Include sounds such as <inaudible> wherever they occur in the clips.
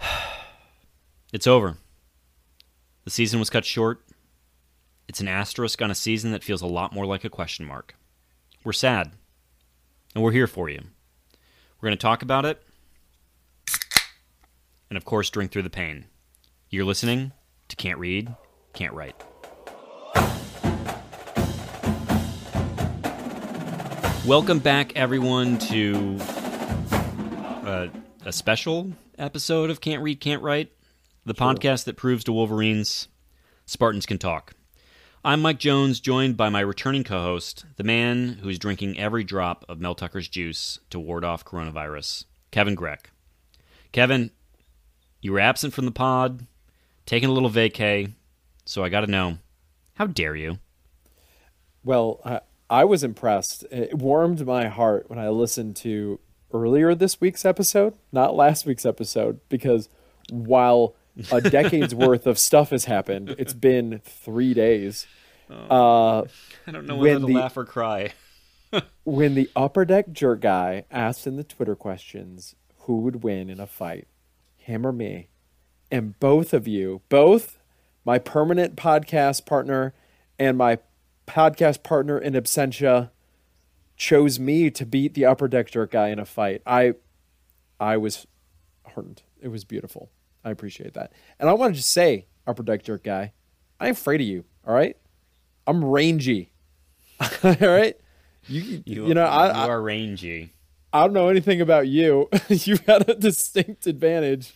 <sighs> It's over. The season was cut short. It's an asterisk on a season that feels a lot more like a question mark. We're sad. And we're here for you. We're going to talk about it. And of course, drink through the pain. You're listening to Can't Read, Can't Write. Welcome back, everyone, to uh, a special episode of Can't Read, Can't Write, the podcast that proves to Wolverines Spartans can talk. I'm Mike Jones, joined by my returning co host, the man who's drinking every drop of Mel Tucker's juice to ward off coronavirus, Kevin Greck. Kevin, you were absent from the pod, taking a little vacay, so I got to know how dare you? Well, I, I was impressed. It warmed my heart when I listened to earlier this week's episode, not last week's episode, because while a decade's <laughs> worth of stuff has happened, it's been three days. Uh, I don't know when whether to the- laugh or cry. <laughs> when the upper deck jerk guy asked in the Twitter questions who would win in a fight, him or me, and both of you, both my permanent podcast partner and my podcast partner in absentia, chose me to beat the upper deck jerk guy in a fight. I, I was heartened. It was beautiful. I appreciate that. And I want to just say, upper deck jerk guy, I ain't afraid of you. All right, I'm rangy. <laughs> all right. You, you, know, I, you are rangy. I don't know anything about you. <laughs> you got a distinct advantage.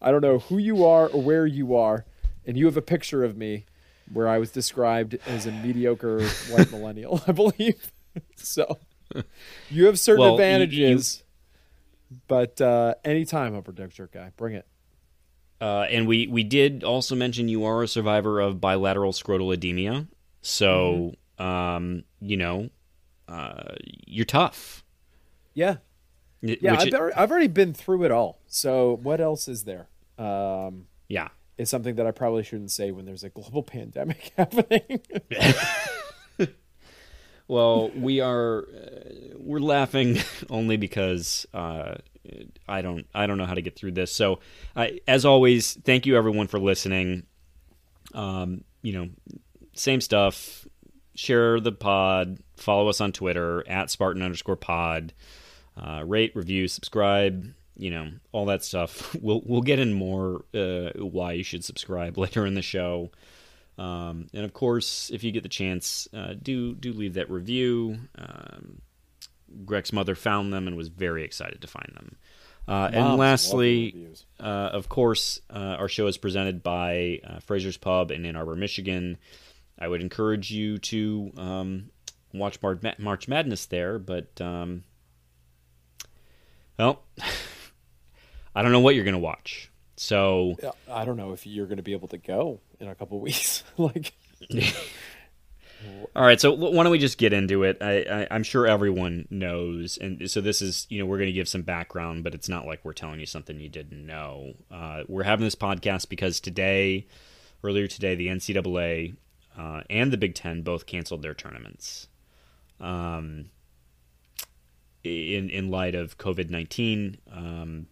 I don't know who you are or where you are, and you have a picture of me where I was described as a mediocre white <laughs> millennial, I believe. <laughs> so you have certain Well, you- advantages, but uh, anytime, upper deck jerk guy, bring it. Uh, and we, we did also mention you are a survivor of bilateral scrotal edemia. So, Mm-hmm. um, you know, uh, you're tough. Yeah, yeah. I've, it- already, I've already been through it all. So what else is there? Um, yeah. it's something that I probably shouldn't say when there's a global <laughs> pandemic <laughs> happening. Well, we are uh, we're laughing <laughs> only because uh, I don't I don't know how to get through this. So, as always, thank you everyone for listening. Um, you know, same stuff. Share the pod. Follow us on Twitter at Spartan underscore Pod. Uh, rate, review, subscribe. You know, all that stuff. <laughs> We'll we'll get in more uh, why you should subscribe <laughs> later in the show. Um, and of course, if you get the chance, uh, do do leave that review. Um, Greg's mother found them and was very excited to find them. Uh, and lastly, uh, of course, uh, our show is presented by uh, Fraser's Pub in Ann Arbor, Michigan. I would encourage you to um, watch Mar- Ma- March Madness there, but um, well, <laughs> I don't know what you're going to watch. So Yeah, I don't know if you're going to be able to go in a couple <laughs> weeks. like, <laughs> All right, so why don't we just get into it? I, I, I'm sure everyone knows, and so this is, you know, we're going to give some background, but it's not like we're telling you something you didn't know. Uh, we're having this podcast because today, earlier today, the NCAA uh, and the Big Ten both canceled their tournaments. Um, in in light of COVID nineteen, um,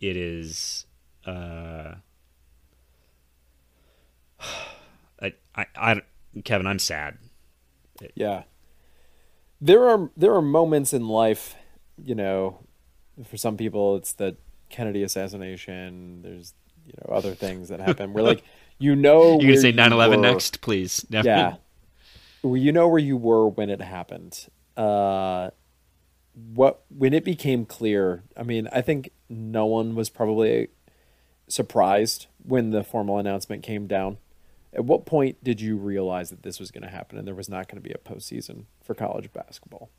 it is. Uh, <sighs> I, I, I, Kevin, I'm sad. yeah, there are there are moments in life, you know, for some people it's the Kennedy assassination. There's you know other things that happen where like <laughs> you know You're gonna say you 9/11 were. next, please. <laughs> No. Yeah, well, you know where you were when it happened. Uh, what when it became clear? I mean, I think no one was probably surprised when the formal announcement came down. At what point did you realize that this was going to happen and there was not going to be a postseason for college basketball?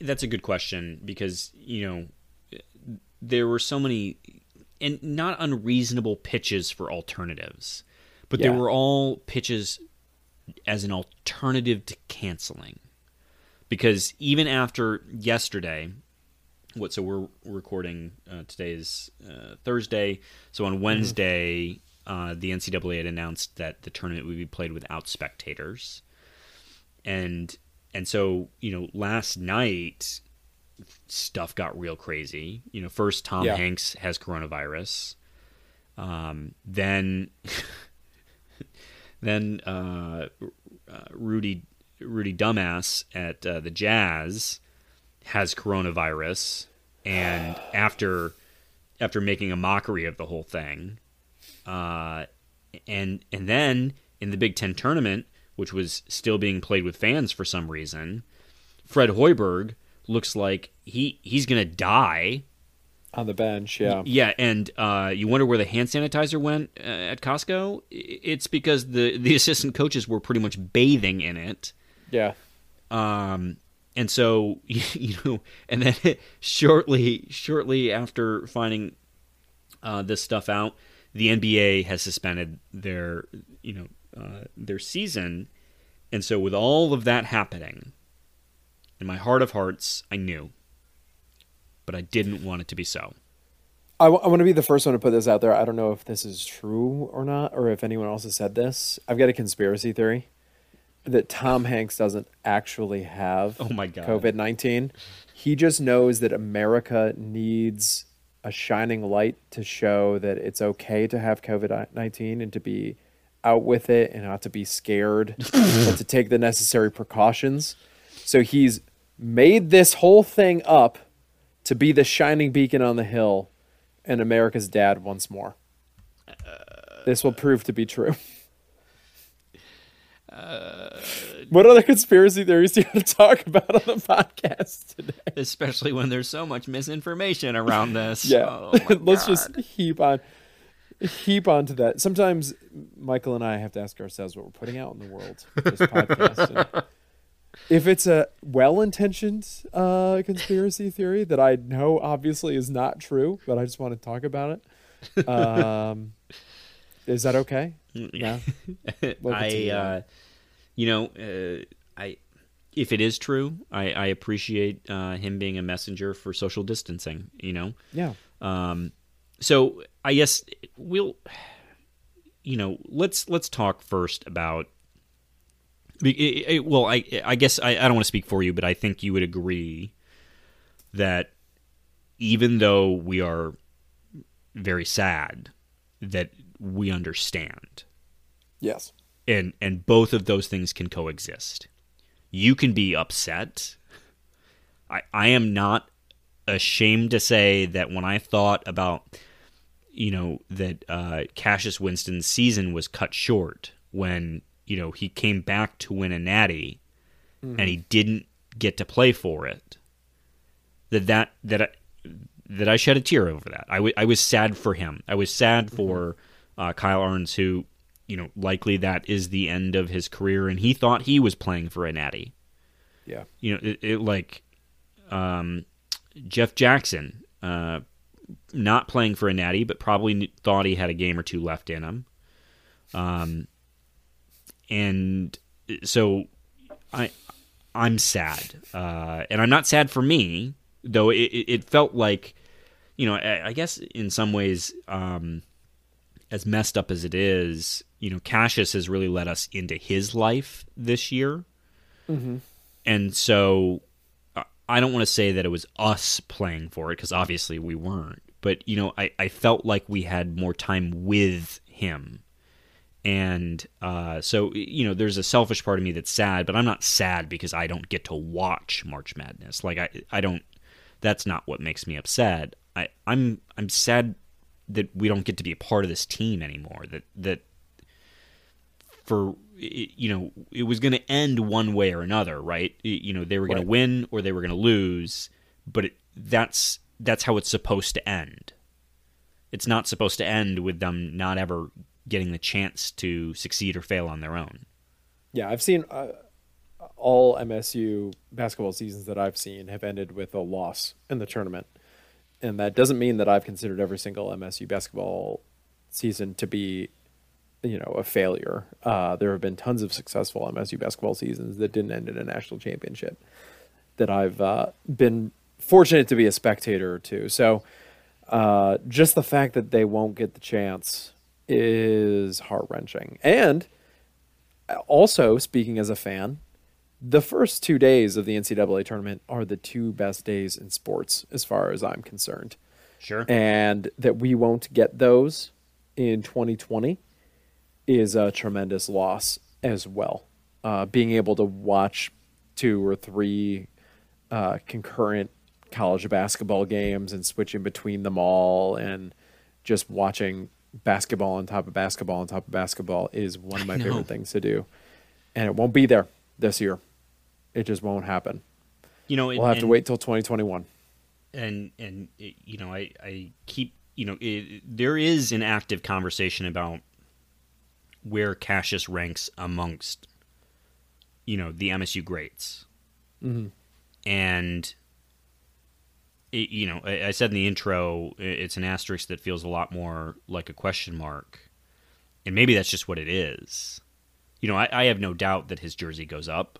That's a good question because you know there were so many and not unreasonable pitches for alternatives, but yeah. they were all pitches as an alternative to canceling. Because even after yesterday, what so we're recording uh, today is uh, Thursday, so on. Wednesday. Mm-hmm. Uh, the NCAA had announced that the tournament would be played without spectators, and and so you know last night stuff got real crazy. You know, first Tom yeah. Hanks has coronavirus. Um, then <laughs> then uh, uh, Rudy Rudy Dumbass at uh, the Jazz has coronavirus, and after after making a mockery of the whole thing, uh, and and then in the Big Ten tournament, which was still being played with fans for some reason, Fred Hoiberg looks like he he's gonna die on the bench. Yeah, yeah, and uh, you wonder where the hand sanitizer went uh, at Costco. It's because the <laughs> the assistant coaches were pretty much bathing in it. Yeah. Um, and so <laughs> you know, and then <laughs> shortly shortly after finding uh, this stuff out, the NBA has suspended their you know uh, their season, and so with all of that happening, in my heart of hearts, I knew, but I didn't want it to be so. I, w- I want to be the first one to put this out there. I don't know if this is true or not, or if anyone else has said this. I've got a conspiracy theory that Tom Hanks doesn't actually have oh my God. COVID 19. He just knows that America needs a shining light to show that it's okay to have COVID 19 and to be out with it and not to be scared, <laughs> but to take the necessary precautions. So he's made this whole thing up to be the shining beacon on the hill and America's dad once more. Uh, this will prove to be true. <laughs> Uh, what other conspiracy theories do you want to talk about on the podcast today? Especially when there's so much misinformation around <laughs> this. yeah, oh <laughs> let's just heap on, heap onto that. Sometimes Michael and I have to ask ourselves what we're putting out in the world. This podcast <laughs> if it's a well-intentioned uh, conspiracy theory that I know obviously is not true, but I just want to talk about it, um, is that okay? Yeah. <laughs> I, uh, you know, uh, I if it is true, I, I appreciate uh, him being a messenger for social distancing. You know. Yeah. Um. So I guess we'll, you know, let's let's talk first about well, I I guess I, I don't want to speak for you, but I think you would agree that even though we are very sad, that we understand. Yes. And and both of those things can coexist. You can be upset. I I am not ashamed to say that when I thought about you know that uh, Cassius Winston's season was cut short when you know he came back to win a natty mm. and he didn't get to play for it that that that I, that I shed a tear over that I, w- I was sad for him I was sad mm-hmm. for uh, Kyle Ahrens who you know likely that is the end of his career and he thought he was playing for a natty yeah you know it, it like um, Jeff Jackson uh, not playing for a natty but probably thought he had a game or two left in him um, and so I I'm sad, uh, and I'm not sad for me though. It, it felt like, you know, I, I guess in some ways, um, as messed up as it is, you know, Cassius has really let us into his life this year, mm-hmm. and so I don't want to say that it was us playing for it because obviously we weren't. But you know, I, I felt like we had more time with him and uh, so you know there's a selfish part of me that's sad but i'm not sad because i don't get to watch march madness like i i don't that's not what makes me upset i i'm i'm sad that we don't get to be a part of this team anymore that that for you know it was going to end one way or another right you know they were going right. to win or they were going to lose but it, that's that's how it's supposed to end it's not supposed to end with them not ever getting the chance to succeed or fail on their own. Yeah, I've seen uh, all MSU basketball seasons that I've seen have ended with a loss in the tournament. And that doesn't mean that I've considered every single MSU basketball season to be, you know, a failure. Uh, there have been tons of successful MSU basketball seasons that didn't end in a national championship that I've uh, been fortunate to be a spectator to. So uh, just the fact that they won't get the chance is heart wrenching. And also, speaking as a fan, the first two days of the NCAA tournament are the two best days in sports, as far as I'm concerned. Sure. And that we won't get those in 2020 is a tremendous loss as well. Uh, being able to watch two or three uh, concurrent college basketball games and switching between them all and just watching basketball on top of basketball on top of basketball is one of my favorite things to do. And it won't be there this year. It just won't happen. You know, we'll have to wait till 2021. And and you know, I I keep you know, it, there is an active conversation about where Cassius ranks amongst you know the MSU greats, mm-hmm. and it, you know, I, I said in the intro, it's an asterisk that feels a lot more like a question mark, and maybe that's just what it is. You know, I, I have no doubt that his jersey goes up,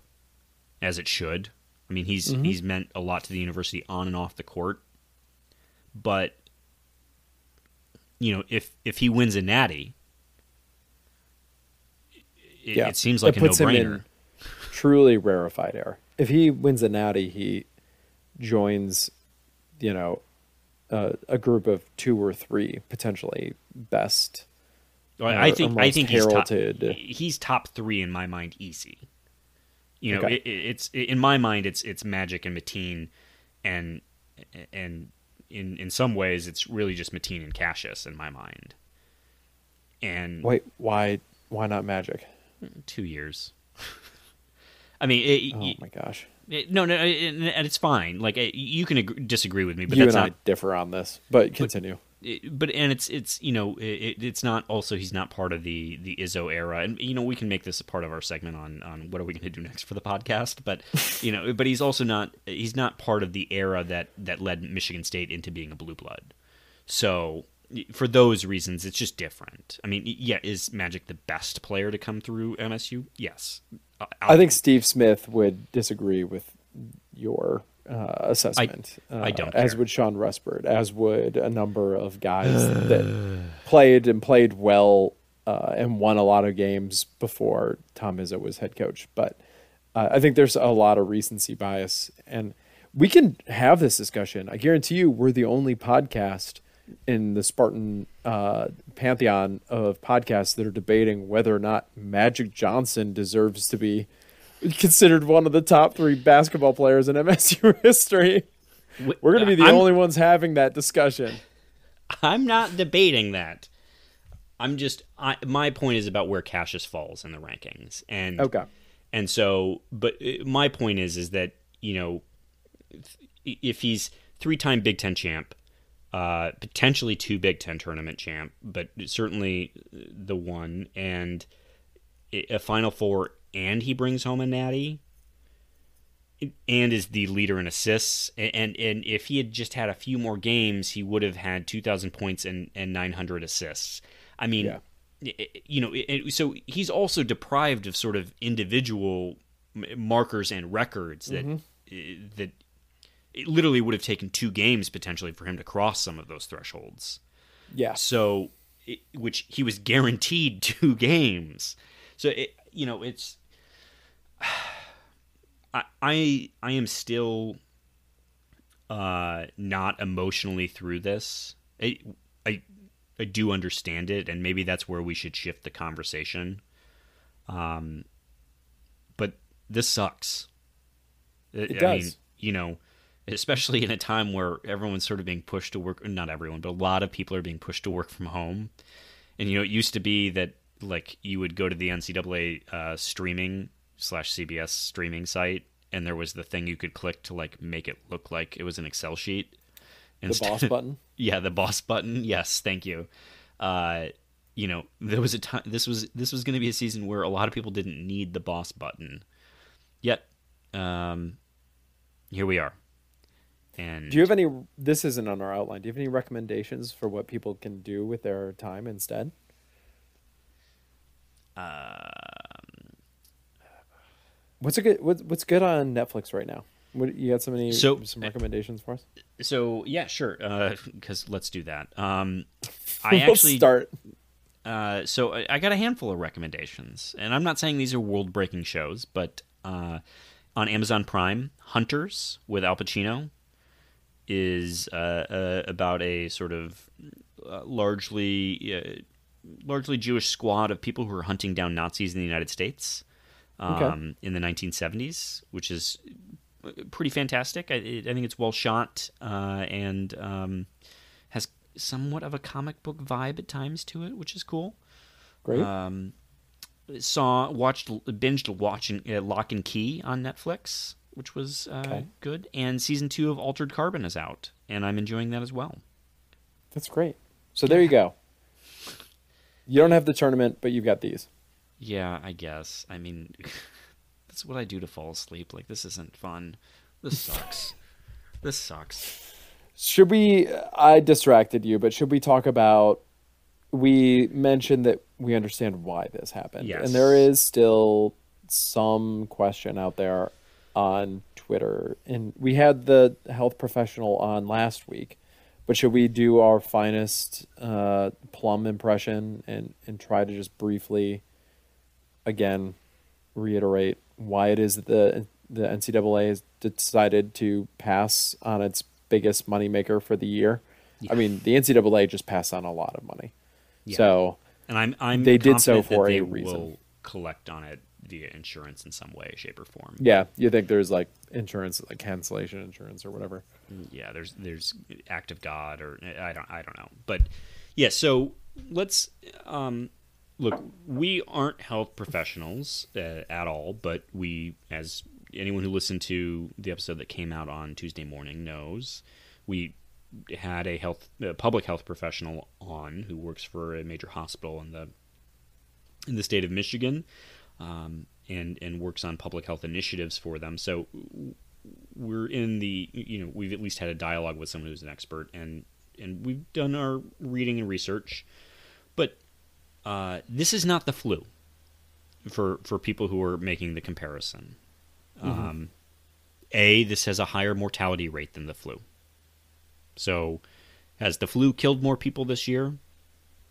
as it should. I mean, he's mm-hmm. he's meant a lot to the university on and off the court, but you know, if if he wins a natty, it, yeah, it seems like it a no-brainer. truly rarefied air. If he wins a natty, he joins you know, uh, a group of two or three potentially best. Well, I think I think he's top, he's top three in my mind, easy. You know, okay. it, it's in my mind, it's it's Magic and Mateen, and and in in some ways, it's really just Mateen and Cassius in my mind. And wait, why why not Magic? Two years. <laughs> I mean, it, oh my gosh. No, no, and it's fine. Like you can agree, disagree with me, but you that's and not I differ on this. But continue. But, but and it's it's you know it, it's not also he's not part of the the Izzo era, and you know we can make this a part of our segment on on what are we going to do next for the podcast. But you know, but he's also not he's not part of the era that that led Michigan State into being a blue blood. So for those reasons, it's just different. I mean, yeah, is Magic the best player to come through MSU? Yes. Uh, I think Steve Smith would disagree with your uh, assessment. I, uh, I don't. As would Shawn Respert, as would a number of guys that <sighs> played and played well uh, and won a lot of games before Tom Izzo was head coach. But uh, I think there's a lot of recency bias, and we can have this discussion. I guarantee you, we're the only podcast in the Spartan uh, pantheon of podcasts that are debating whether or not Magic Johnson deserves to be considered one of the top three basketball players in MSU <laughs> history. We're going to be the I'm, only ones having that discussion. I'm not debating that. I'm just I, my point is about where Cassius falls in the rankings, and okay, and so, but uh, my point is is that you know if he's three time Big Ten champ, uh, potentially two Big Ten tournament champ, but certainly the one, and a Final Four, and he brings home a natty, and is the leader in assists. And and if he had just had a few more games, he would have had two thousand points and and nine hundred assists. I mean. Yeah. You know, so he's also deprived of sort of individual markers and records that mm-hmm. that it literally would have taken two games potentially for him to cross some of those thresholds. Yeah. So, it, which he was guaranteed <laughs> two games. So, it, you know, it's. <sighs> I, I I am still uh, not emotionally through this. I, I I do understand it, and maybe that's where we should shift the conversation. Um, but this sucks. It, it does. Mean, you know, especially in a time where everyone's sort of being pushed to work not everyone but a lot of people are being pushed to work from home and you know it used to be that like you would go to the ncaa uh, streaming slash cbs streaming site and there was the thing you could click to like make it look like it was an excel sheet Instead, the boss <laughs> button yeah the boss button yes thank you uh, you know there was a time this was this was going to be a season where a lot of people didn't need the boss button yet um, here we are. And Do you have any? This isn't on our outline. Do you have any recommendations for what people can do with their time instead? Um, What's a good? What's what's good on Netflix right now? What you got? Some any So- some recommendations for us? so yeah, sure. Because let's do that. Um, <laughs> I We'll actually start. Uh, so I, I got a handful of recommendations, and I'm not saying these are world-breaking shows, but uh, on Amazon Prime, Hunters with Al Pacino is uh, uh, about a sort of uh, largely uh, largely Jewish squad of people who are hunting down Nazis in the United States um, Okay. in the 1970s, which is pretty fantastic. I, I think it's well shot uh, and um, has somewhat of a comic book vibe at times to it, which is cool. Great. Um, saw watched binged watching uh, Locke and Key on Netflix, which was uh, Okay. good. And season two of Altered Carbon is out, and I'm enjoying that as well. That's great. So there you go. You don't have the tournament, but you've got these. Yeah, I guess. I mean, <laughs> that's what I do to fall asleep. Like this isn't fun. This sucks. <laughs> this sucks. Should we? I distracted you, but should we talk about? We mentioned that we understand why this happened, Yes. and there is still some question out there on Twitter. And we had the health professional on last week, but should we do our finest uh, plum impression and and try to just briefly, again, reiterate why it is that the the NCAA has decided to pass on its biggest moneymaker for the year. I mean, the NCAA just passed on a lot of money. Yeah. So And I'm I'm They did so for they a reason. will collect on it via insurance in some way, shape, or form. yeah, you think there's like insurance, like cancellation insurance or whatever. yeah there's there's act of god or i don't i don't know but yeah so let's um look we aren't health professionals uh, at all but we as anyone who listened to the episode that came out on tuesday morning knows we had a health a public health professional on who works for a major hospital in the in the state of michigan um, and and works on public health initiatives for them. So we're in the you know we've at least had a dialogue with someone who's an expert and and we've done our reading and research uh, this is not the flu for for people who are making the comparison. Um, a this has a higher mortality rate than the flu. So has the flu killed more people this year?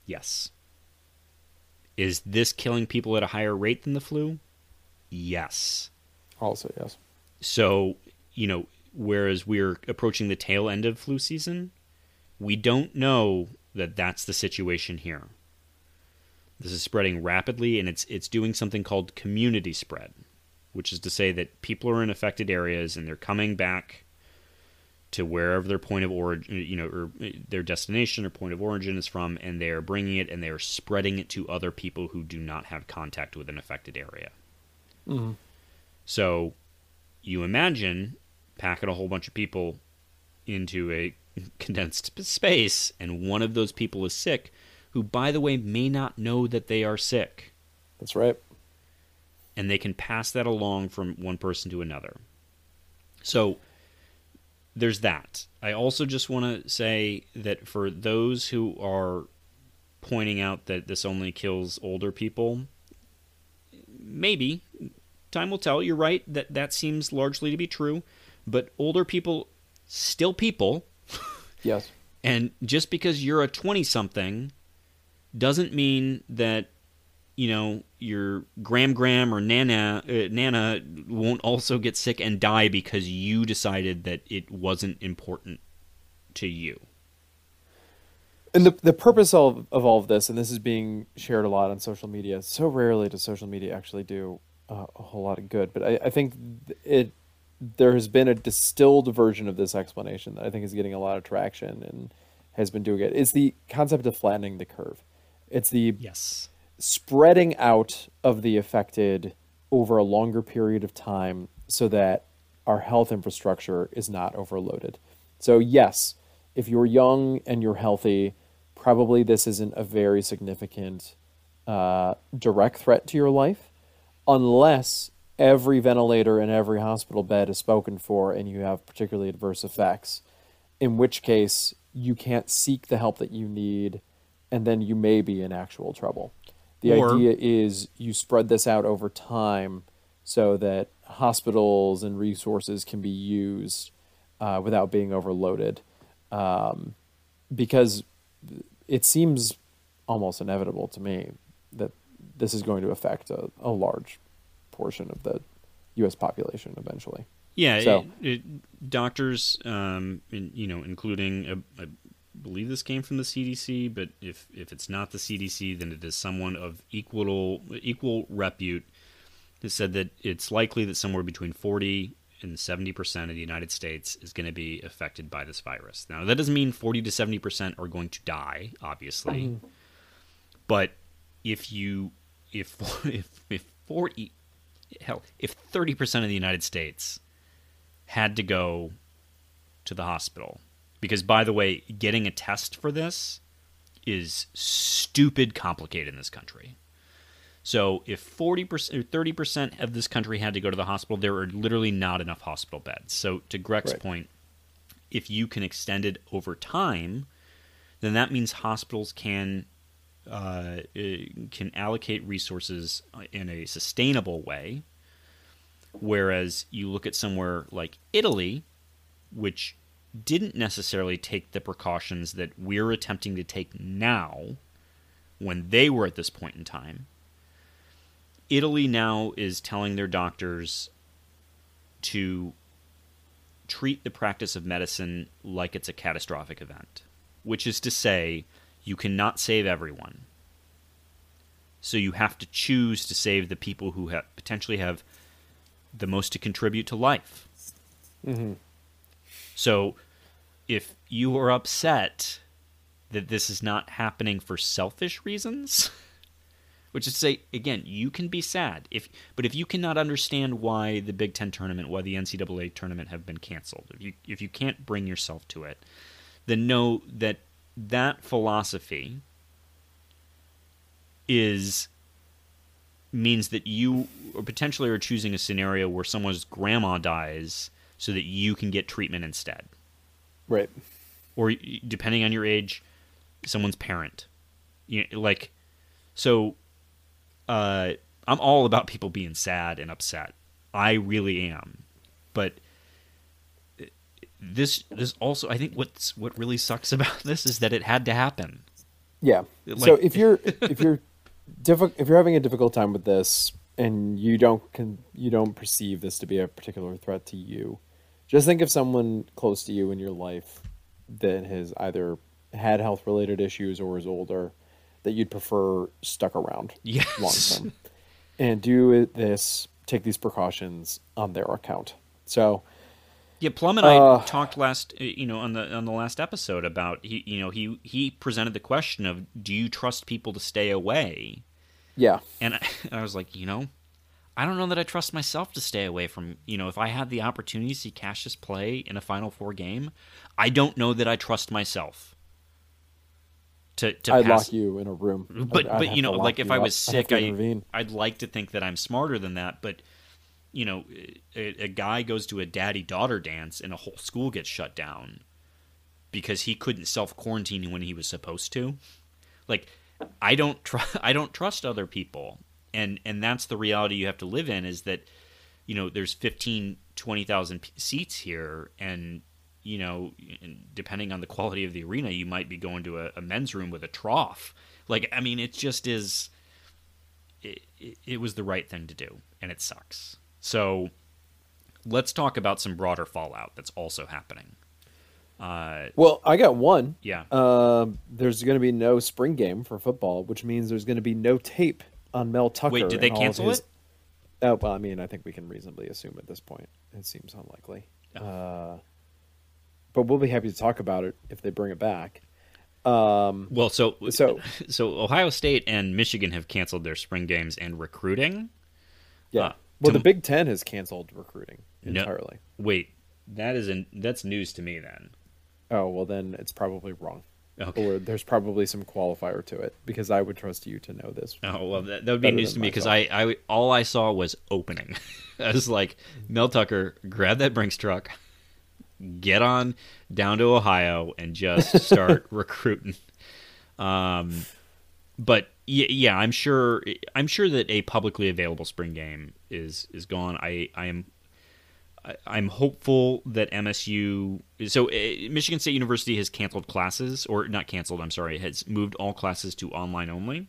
Yes. Is this killing people at a higher rate than the flu? Yes. Also, yes. so, you know, whereas we're approaching the tail end of flu season, we don't know that that's the situation here. This is spreading rapidly and it's it's doing something called community spread, which is to say that people are in affected areas and they're coming back to wherever their point of origin, you know, or uh, their destination or point of origin is from and they are bringing it and they are spreading it to other people who do not have contact with an affected area. Mm-hmm. So you imagine packing a whole bunch of people into a <laughs> condensed space, and one of those people is sick, who, by the way, may not know that they are sick, That's right. and they can pass that along from one person to another. So there's that. I also just want to say that for those who are pointing out that this only kills older people, maybe time will tell. You're right that that seems largely to be true, but older people still people, Yes. <laughs> and just because you're a 20 something doesn't mean that you know your gram gram or nana uh, nana won't also get sick and die because you decided that it wasn't important to you. And the the purpose of of all of this, and this is being shared a lot on social media. So rarely does social media actually do uh, a whole lot of good, but I, I think it there has been a distilled version of this explanation that I think is getting a lot of traction and has been doing it. It's the concept of flattening the curve. It's the Yes. spreading out of the affected over a longer period of time so that our health infrastructure is not overloaded. So, yes, if you're young and you're healthy, probably this isn't a very significant uh, direct threat to your life, unless every ventilator and every hospital bed is spoken for and you have particularly adverse effects, in which case you can't seek the help that you need and then you may be in actual trouble. The Or- idea is you spread this out over time so that hospitals and resources can be used uh, without being overloaded. Um, because it seems almost inevitable to me that this is going to affect a, a large portion of the U.S. population eventually. Yeah, So- it, it, doctors, um, in, you know, including uh, I believe this came from the CDC, but if if it's not the CDC, then it is someone of equal equal repute. Has said that it's likely that somewhere between forty and seventy percent of the United States is going to be affected by this virus. Now, that doesn't mean forty to seventy percent are going to die, obviously, mm-hmm. but if you if <laughs> if if forty hell if thirty percent of the United States had to go to the hospital because by the way getting a test for this is stupid complicated in this country. So if 40% or 30% of this country had to go to the hospital there are literally not enough hospital beds. So to greg's Right. point if you can extend it over time then that means hospitals can uh, eh, can allocate resources in a sustainable way. Whereas you look at somewhere like Italy, which didn't necessarily take the precautions that we're attempting to take now when they were at this point in time. Italy now is telling their doctors to treat the practice of medicine like it's a catastrophic event, which is to say, you cannot save everyone. So you have to choose to save the people who potentially have the most to contribute to life. Mm-hmm. So if you are upset that this is not happening for selfish reasons, <laughs> which is to say, again, you can be sad. If, but if you cannot understand why the Big Ten tournament, why the NCAA tournament have been canceled, if you if you can't bring yourself to it, then know that that philosophy is means that you potentially are choosing a scenario where someone's grandma dies so that you can get treatment instead. Right. or depending on your age someone's parent. You like so uh i'm all about people being sad and upset. I really am. But uh, this this also i think what's what really sucks <laughs> about this is that it had to happen. Yeah. Like- so if you're <laughs> if you're diffi- if you're having a difficult time with this and you don't con- you don't perceive this to be a particular threat to you, just think of someone close to you in your life that has either had health related issues or is older that you'd prefer stuck around Yes. long term. And do this, take these precautions on their account. So Yeah, Plum and I Uh, talked last, uh, you know, on the on the last episode about he, you know, he he presented the question of, do you trust people to stay away? yeah. And I, <laughs> I was like, you know, I don't know that I trust myself to stay away from, you know, if I had the opportunity to see Cassius play in a Final Four game, I don't know that I trust myself to to I'd pass. lock you in a room. But I'd- I'd but you know, like if I was I'd sick, to I I'd like to think that I'm smarter than that. But you know, a, a guy goes to a daddy daughter dance and a whole school gets shut down because he couldn't self quarantine when he was supposed to. Like I don't tr- <laughs> I don't trust other people, and and that's the reality you have to live in. Is that you know there's 15 20,000 p- seats here and you know and depending on the quality of the arena you might be going to a, a men's room with a trough like i mean it just is it, it, it was the right thing to do and it sucks so let's talk about some broader fallout that's also happening uh Well, I got one. yeah Um, there's going to be no spring game for football, which means there's going to be no tape on Mel Tucker. Wait, did they and all of cancel his- it? Oh, well, I mean, I think we can reasonably assume at this point. It seems unlikely. Uh, but we'll be happy to talk about it if they bring it back. Um, well so So- <laughs> so ohio state and michigan have canceled their spring games and recruiting yeah. Uh, well, to- the Big Ten has canceled recruiting No. entirely. wait that is an that's news to me then Oh, well, then it's probably wrong. Okay. or there's probably some qualifier to it because I would trust you to know this. Oh well, that, that would be news to me because I, I all I saw was opening. <laughs> I was like, Mel Tucker, grab that Brinks truck, get on down to Ohio, and just <laughs> start recruiting. Um, but yeah, yeah, I'm sure. I'm sure that a publicly available spring game is is gone. I I am. I'm hopeful that MSU. So, uh, Michigan State University has canceled classes, or not canceled. I'm sorry, has moved all classes to online only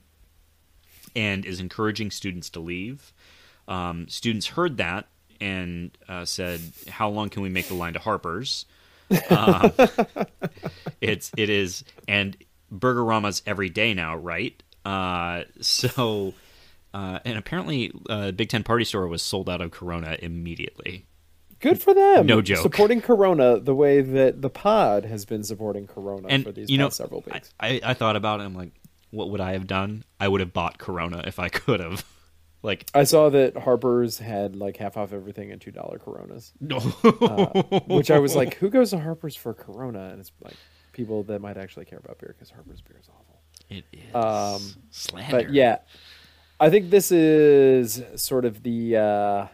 and is encouraging students to leave. Um, students heard that and uh, said, "How long can we make the line to Harper's?" Um, <laughs> it's it is, and Burgerama's every day now, right? Uh, so, uh, and apparently, uh, Big Ten Party Store was sold out of Corona immediately. Good for them. No joke. Supporting Corona the way that the pod has been supporting Corona And for these you know, past several weeks. I, I thought about it. I'm like, what would I have done? I would have bought Corona if I <laughs> could have. Like, I saw that Harper's had like half off everything and two dollar Coronas, <laughs> no. which I was like, who goes to Harper's for Corona? And it's like people that might actually care about beer because Harper's beer is awful. it is Um, slander. But yeah, I think this is sort of the uh,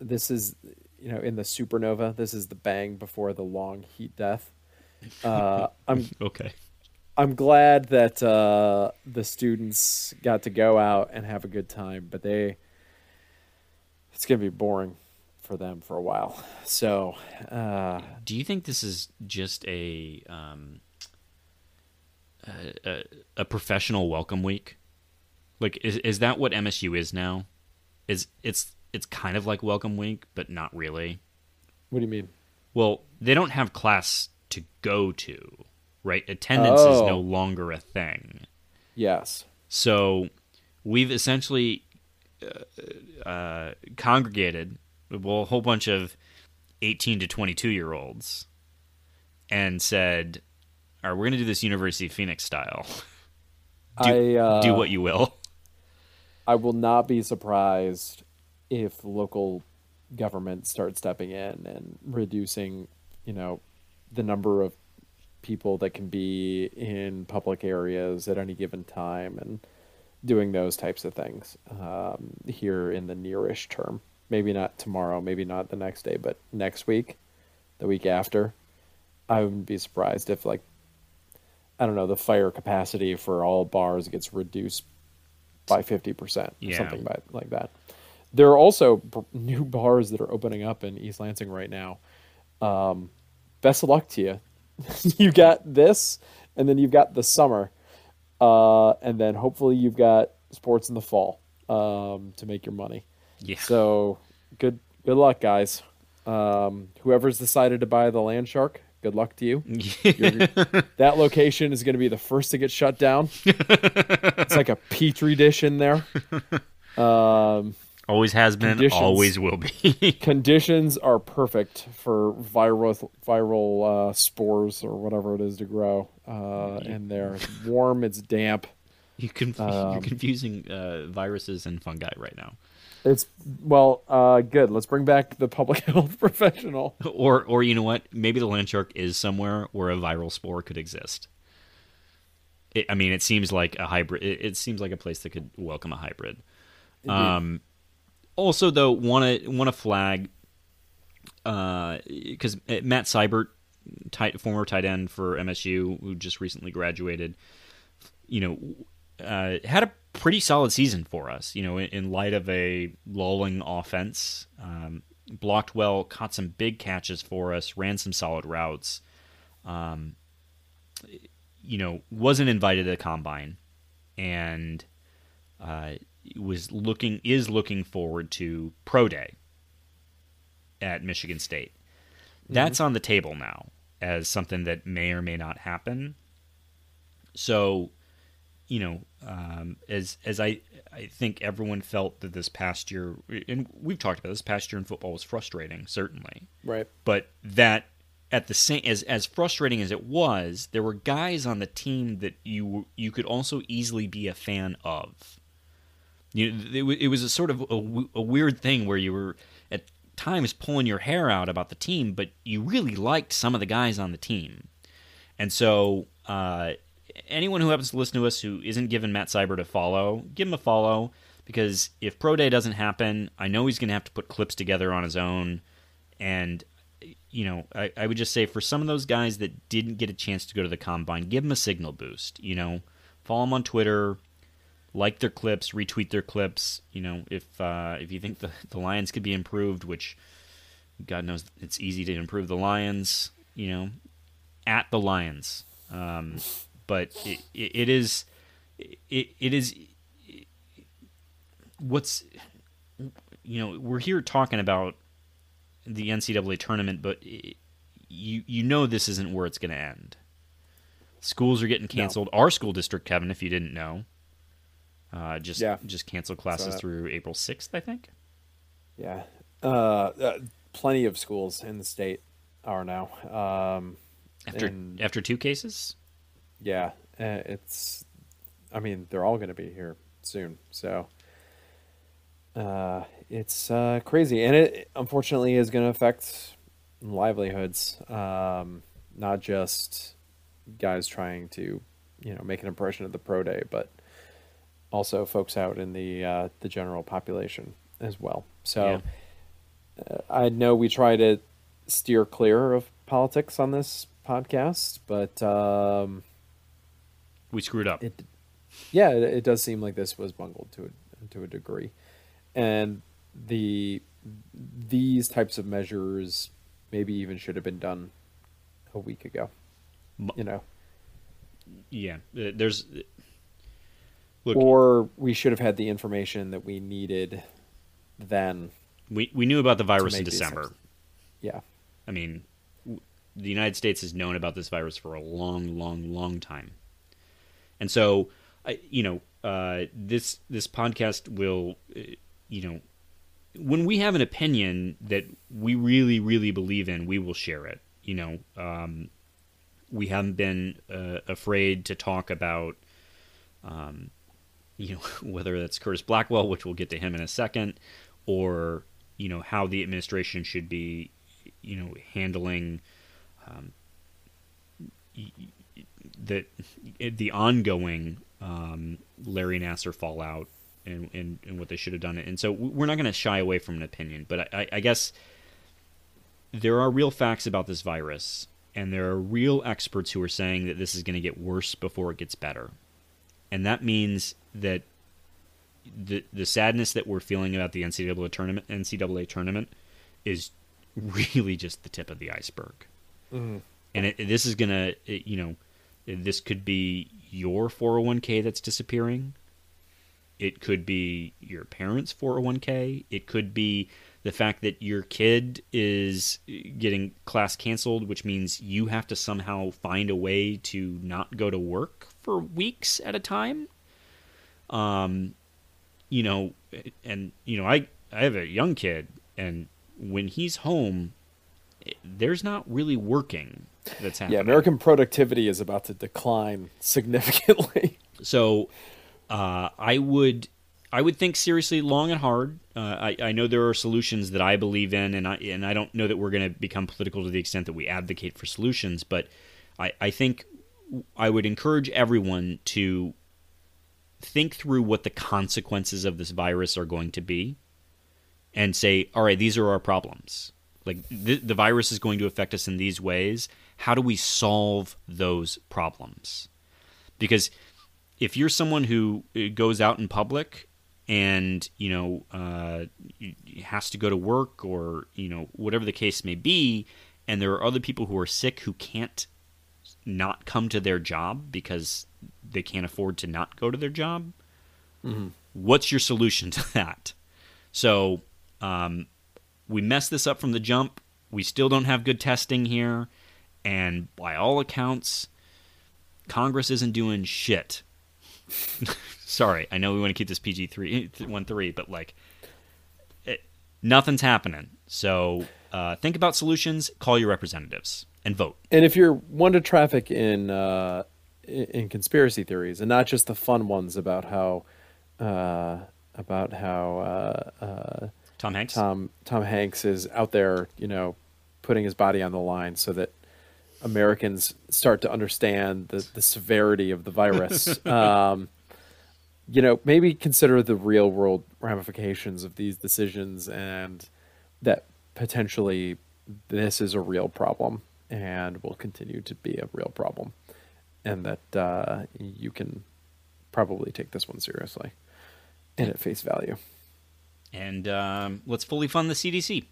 this is you know in the supernova. This is the bang before the long heat death. Uh, <laughs> I'm okay. I'm glad that uh, the students got to go out and have a good time, but they it's gonna be boring for them for a while. So uh, Do you think this is just a um, a, a, a professional welcome week? Like, is is that what MSU is now? Is it's it's kind of like welcome week, but not really. what do you mean? Well, they don't have class to go to, right? Attendance is Oh. no longer a thing. Yes. So we've essentially uh, uh, congregated well a whole bunch of 18 to 22 year olds and said, "All right, we're going to do this University of Phoenix style. Do, I uh, do what you will." I will not be surprised if local government starts stepping in and reducing, you know, the number of people that can be in public areas at any given time and doing those types of things um, here in the nearish term. Maybe not tomorrow, maybe not the next day, but next week, the week after. I wouldn't be surprised if, like, I don't know, the fire capacity for all bars gets reduced by 50% or Yeah. something by, like that. There are also new bars that are opening up in East Lansing right now. Um, best of luck to you. you got this, and then you've got the summer, uh, and then hopefully you've got sports in the fall um, to make your money. Yeah. So good, good luck, guys. Um, whoever's decided to buy the Land Shark, good luck to you. <laughs> That location is going to be the first to get shut down. <laughs> it's like a petri dish in there. <laughs> Um, always has been, Conditions. always will be. <laughs> conditions are perfect for viral viral uh, spores or whatever it is to grow uh, in there. It's <laughs> warm, it's damp. you conf- <laughs> you're Um, confusing uh, viruses and fungi right now. It's well, uh, good. Let's bring back the public health professional. Or, or you know what? Maybe the land shark is somewhere where a viral spore could exist. It, I mean, it seems like a hybrid. It, it seems like a place that could welcome a hybrid. Um, also, though, want to want to flag uh because Matt Seybert, tight, former tight end for MSU, who just recently graduated, you know, uh, had a pretty solid season for us. You know, in, in light of a lulling offense, um, blocked well, caught some big catches for us, ran some solid routes. Um, you know, wasn't invited to the combine, and uh, was looking is looking forward to pro day at Michigan State. That's on the table now as something that may or may not happen. So, you know, um, as as I I think everyone felt that this past year, and we've talked about this past year in football was frustrating, certainly Right. but that at the same as as frustrating as it was, there were guys on the team that you you could also easily be a fan of. You it, it was a sort of a weird thing where you were at times pulling your hair out about the team, but you really liked some of the guys on the team, and so uh, anyone who happens to listen to us who isn't given Matt Seybert a follow, give him a follow because if Pro Day doesn't happen, I know he's going to have to put clips together on his own. And, you know, I, I would just say for some of those guys that didn't get a chance to go to the combine, give them a signal boost. You know, follow them on Twitter, like their clips, retweet their clips. You know, if uh, if you think the, the Lions could be improved, which God knows it's easy to improve the Lions, you know, at the Lions. Um, but it, it, it is it, it is what's you know we're here talking about the NCAA tournament, but it, you you know this isn't where it's going to end. Schools are getting canceled. No. Our school district, Kevin, if you didn't know, uh, just yeah. just canceled classes through April sixth, I think. Yeah, uh, uh, plenty of schools in the state are now. Um, after and, after two cases. Yeah, uh, it's. I mean, they're all going to be here soon, so uh, it's uh, crazy, and it unfortunately is going to affect livelihoods. Um, not just guys trying to, you know, make an impression at the pro day, but also folks out in the uh, the general population as well. So yeah. uh, I know we try to steer clear of politics on this podcast, but um, we screwed up. It, yeah, it, it, does seem like this was bungled to a, to a degree, and the these types of measures maybe even should have been done a week ago. You know. Yeah, uh, there's. Look, or we should have had the information that we needed then. We we knew about the virus in December. Yeah. I mean, the United States has known about this virus for a long, long, long time, and so, you know, uh, this this podcast will, uh, you know, when we have an opinion that we really, really believe in, we will share it. You know, um, we haven't been uh, afraid to talk about, um, you know, <laughs> whether that's Curtis Blackwell, which we'll get to him in a second, or you know how the administration should be, you know, handling um, the the ongoing um, Larry Nassar fallout and, and, and what they should have done. And so we're not going to shy away from an opinion, but I, I guess there are real facts about this virus, and there are real experts who are saying that this is going to get worse before it gets better. And that means that the the sadness that we're feeling about the NCAA tournament NCAA tournament is really just the tip of the iceberg. Mm-hmm. And it, this is gonna, it, you know, this could be your 401k that's disappearing. It could be your parents' 401k. It could be the fact that your kid is getting class canceled, which means you have to somehow find a way to not go to work for weeks at a time. Um, you know, and you know, I I have a young kid, and when he's home, there's not really working that's happening. Yeah, American productivity is about to decline <laughs> significantly. so, uh, I would I would think seriously, long and hard. Uh, I, I know there are solutions that I believe in, and I and I don't know that we're going to become political to the extent that we advocate for solutions. But I, I think I would encourage everyone to think through what the consequences of this virus are going to be, and say, all right, these are our problems. Like the, the virus is going to affect us in these ways. How do we solve those problems? Because if you're someone who uh, goes out in public and you know uh, has to go to work or you know whatever the case may be, and there are other people who are sick who can't not come to their job because they can't afford to not go to their job. Mm-hmm. What's your solution to that? So um, we messed this up from the jump. We still don't have good testing here. And by all accounts, Congress isn't doing shit. <laughs> Sorry, I know we want to keep this PG three one three, but like, it, nothing's happening. So uh, think about solutions. Call your representatives and vote. And if you're one to traffic in uh, in conspiracy theories, and not just the fun ones about how uh, about how uh, uh, Tom Hanks. Tom Tom Hanks is out there, you know, putting his body on the line so that Americans start to understand the, the severity of the virus, <laughs> um, you know, maybe consider the real world ramifications of these decisions and that potentially this is a real problem and will continue to be a real problem. And that uh, you can probably take this one seriously and at face value. And um, let's fully fund the CDC.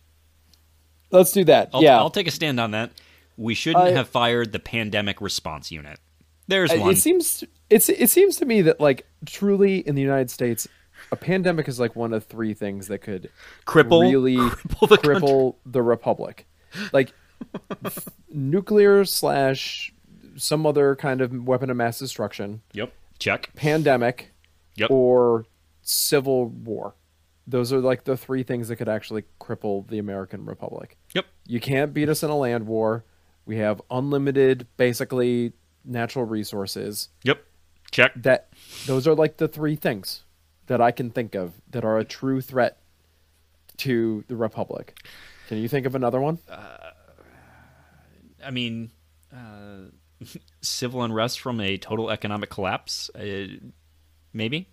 Let's do that. I'll, yeah. I'll take a stand on that. We shouldn't I- have fired the pandemic response unit. There's one. It seems it's it seems to me that like truly in the United States, a pandemic is like one of three things that could Cripple- really <laughs> cripple the cripple the republic, like <laughs> nuclear slash some other kind of weapon of mass destruction, Yep. Check. pandemic, Yep. or civil war. Those are like the three things that could actually cripple the American republic. Yep. You can't beat us in a land war. We have unlimited, basically natural resources. Yep. Check. That those are like the three things that I can think of that are a true threat to the republic. Can you think of another one? I mean, uh, civil unrest from a total economic collapse, uh, maybe.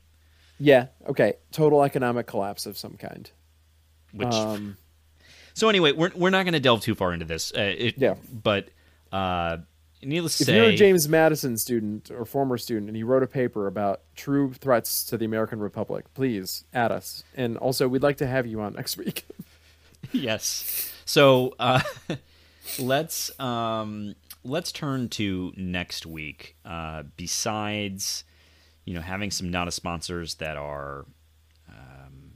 Yeah. Okay. Total economic collapse of some kind. Which. Um, so anyway, we're we're not going to delve too far into this. Uh, it, Yeah. But uh, needless to if say, you're a James Madison student or former student and he wrote a paper about true threats to the American Republic, please add us. And also, we'd like to have you on next <laughs> week. yes. So uh, <laughs> let's um, let's turn to next week. Uh, besides, you know, having some not sponsors that are um,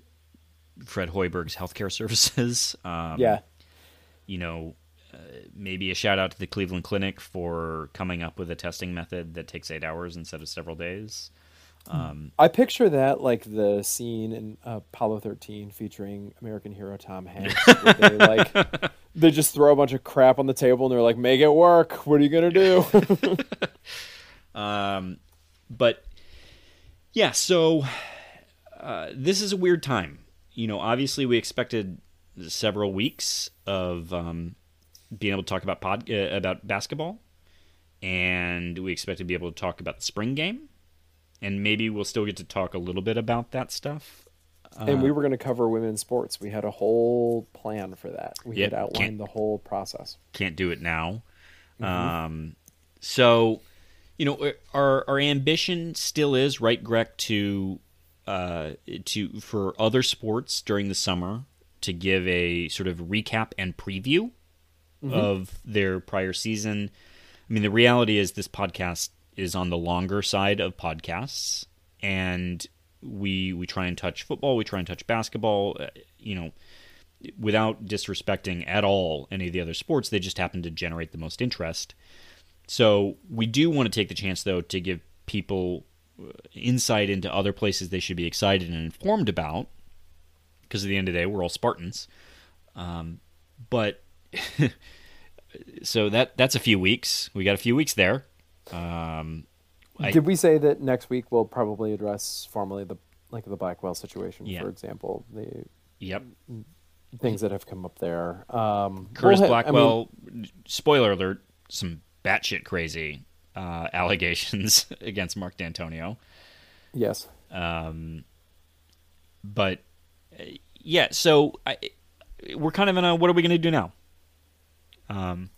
Fred Hoiberg's healthcare <laughs> services. Um, yeah. You know, uh, maybe a shout out to the Cleveland Clinic for coming up with a testing method that takes eight hours instead of several days. Um, I picture that like the scene in Apollo 13 featuring American hero Tom Hanks. They <laughs> like they just throw a bunch of crap on the table and they're like, "Make it work. What are you gonna do?" <laughs> Um, but yeah, so uh, this is a weird time. You know, obviously we expected several weeks of um, being able to talk about pod uh, about basketball, and we expect to be able to talk about the spring game, and maybe we'll still get to talk a little bit about that stuff. and we were gonna cover women's sports. We had a whole plan for that. We Yeah, had outlined the whole process. can't do it now. Um, so, you know, our our ambition still is right, Greg, to uh, to for other sports during the summer to give a sort of recap and preview of their prior season. I mean, the reality is this podcast is on the longer side of podcasts, and we we try and touch football, we try and touch basketball. uh, You know, without disrespecting at all any of the other sports, they just happen to generate the most interest. So we do want to take the chance, though, to give people uh, insight into other places they should be excited and informed about. Because at the end of the day, we're all Spartans. Um, but <laughs> so that that's a few weeks. We got a few weeks there. Um, I- Did we say that next week we'll probably address formally the like the Blackwell situation, Yeah. for example, the yep. things that have come up there. Um, Curtis we'll ha- I mean, Blackwell. spoiler alert: some batshit crazy uh, <laughs> allegations against Mark Dantonio. yes. Um, but uh, yeah, so I, we're kind of in a what are we going to do now? Um,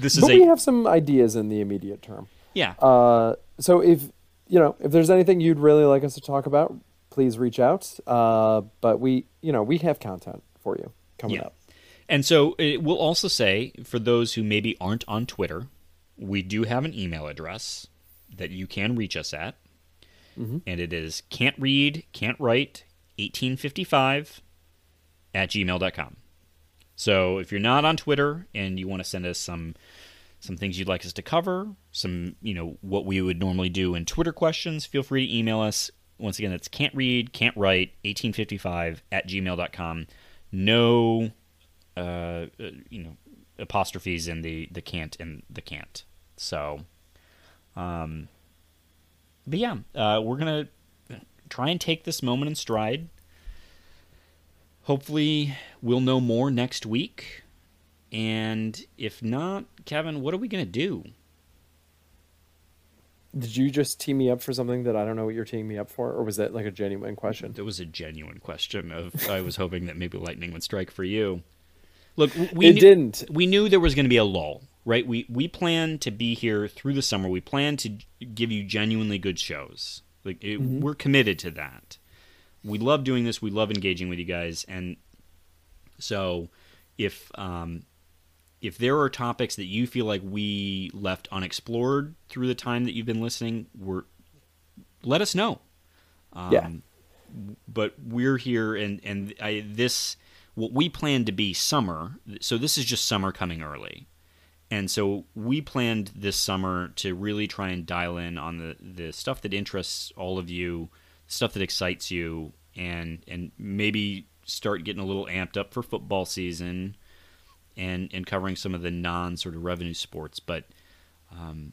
this is But a we have some ideas in the immediate term. yeah. Uh, so if you know if there's anything you'd really like us to talk about, please reach out. Uh, but we, you know, we have content for you coming Yeah. up. And so it will also say for those who maybe aren't on Twitter, we do have an email address that you can reach us at. And it is can't read, can't write, 1855 at gmail.com. So if you're not on Twitter and you want to send us some some things you'd like us to cover, some, you know, what we would normally do in Twitter questions, feel free to email us. Once again, that's can't read, can't write, 1855 at gmail.com. No uh, uh, you know apostrophes in the the can't and the can't. So, um, but yeah, uh, we're gonna try and take this moment in stride. Hopefully, we'll know more next week. and if not, Kevin, what are we going to do? Did you just tee me up for something that I don't know what you're teeing me up for, or was that like a genuine question? It was a genuine question. Of I was hoping that maybe lightning would strike for you. Look, we it knew, didn't. We knew there was going to be a lull, right? We we planned to be here through the summer. We plan to give you genuinely good shows. Like it, Mm-hmm. we're committed to that. We love doing this. We love engaging with you guys, and so if um, if there are topics that you feel like we left unexplored through the time that you've been listening, we're let us know. Um, Yeah. But we're here, and and I, this what we planned to be summer. So this is just summer coming early, and so we planned this summer to really try and dial in on the the stuff that interests all of you, stuff that excites you, and and maybe start getting a little amped up for football season and and covering some of the non sort of revenue sports. But um,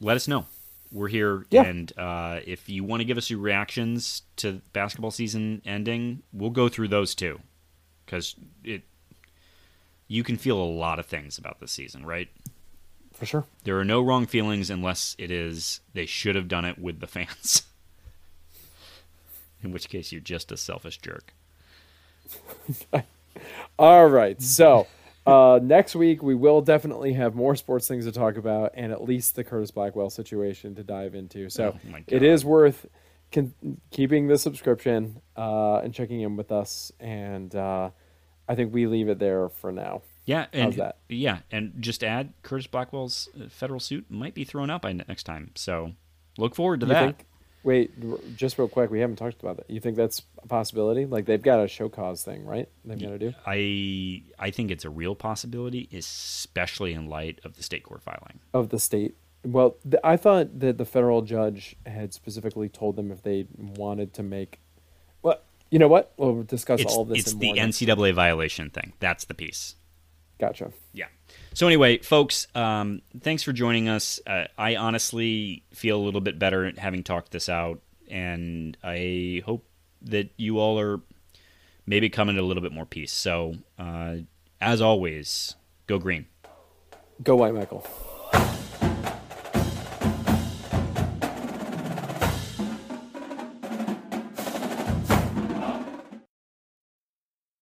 let us know. We're here, Yeah. and uh, if you want to give us your reactions to basketball season ending, we'll go through those too, because it you can feel a lot of things about this season, right? For sure. There are no wrong feelings unless it is they should have done it with the fans. <laughs> In which case, you're just a selfish jerk. <laughs> All right. So uh, next week we will definitely have more sports things to talk about, and at least the Curtis Blackwell situation to dive into. So Oh, it is worth con- keeping the subscription uh, and checking in with us. And uh, I think we leave it there for now. Yeah, and yeah, and just add Curtis Blackwell's uh, federal suit might be thrown out by next time. So look forward to You that. think? Wait, just real quick, we haven't talked about that. You think that's a possibility? Like they've got a show cause thing, right? They've got to do. I I think it's a real possibility, especially in light of the state court filing. of the state. Well, th- I thought that the federal judge had specifically told them if they wanted to make. Well, you know what? We'll discuss It's, all this. it's in the than- NCAA violation thing. That's the piece. Gotcha. Yeah. So anyway, folks, um, thanks for joining us. Uh, I honestly feel a little bit better having talked this out, and I hope that you all are maybe coming to a little bit more peace. So, uh, as always, go green. Go White Michael.